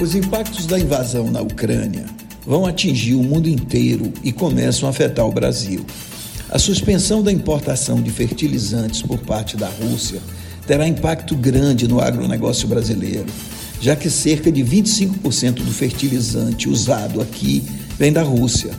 Os impactos da invasão na Ucrânia vão atingir o mundo inteiro e começam a afetar o Brasil. A suspensão da importação de fertilizantes por parte da Rússia terá impacto grande no agronegócio brasileiro, já que cerca de 25% do fertilizante usado aqui vem da Rússia.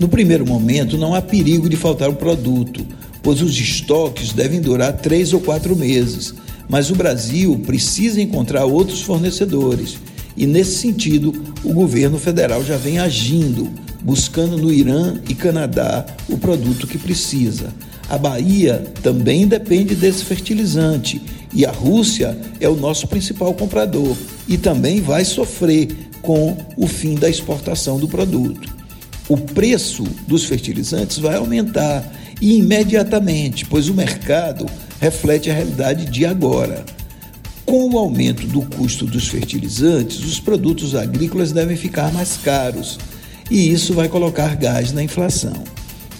No primeiro momento, não há perigo de faltar o produto, pois os estoques devem durar três ou quatro meses, mas o Brasil precisa encontrar outros fornecedores e, nesse sentido, o governo federal já vem agindo, buscando no Irã e Canadá o produto que precisa. A Bahia também depende desse fertilizante e a Rússia é o nosso principal comprador e também vai sofrer com o fim da exportação do produto. O preço dos fertilizantes vai aumentar e imediatamente, pois o mercado reflete a realidade de agora. Com o aumento do custo dos fertilizantes, os produtos agrícolas devem ficar mais caros e isso vai colocar gás na inflação.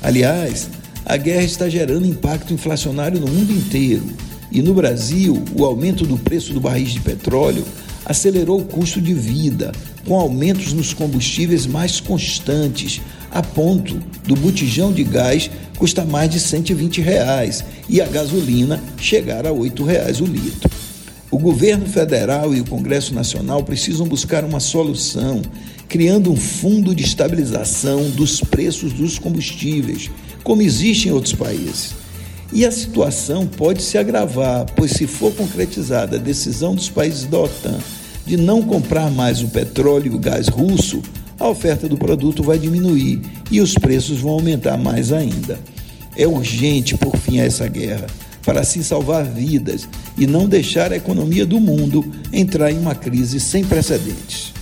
Aliás, a guerra está gerando impacto inflacionário no mundo inteiro e no Brasil, o aumento do preço do barril de petróleo acelerou o custo de vida, com aumentos nos combustíveis mais constantes, a ponto do botijão de gás custar mais de 120 reais e a gasolina chegar a 8 reais o litro. O governo federal e o Congresso Nacional precisam buscar uma solução, criando um fundo de estabilização dos preços dos combustíveis, como existe em outros países. E a situação pode se agravar, pois, se for concretizada a decisão dos países da OTAN de não comprar mais o petróleo e o gás russo, a oferta do produto vai diminuir e os preços vão aumentar mais ainda. É urgente por fim a essa guerra para assim salvar vidas e não deixar a economia do mundo entrar em uma crise sem precedentes.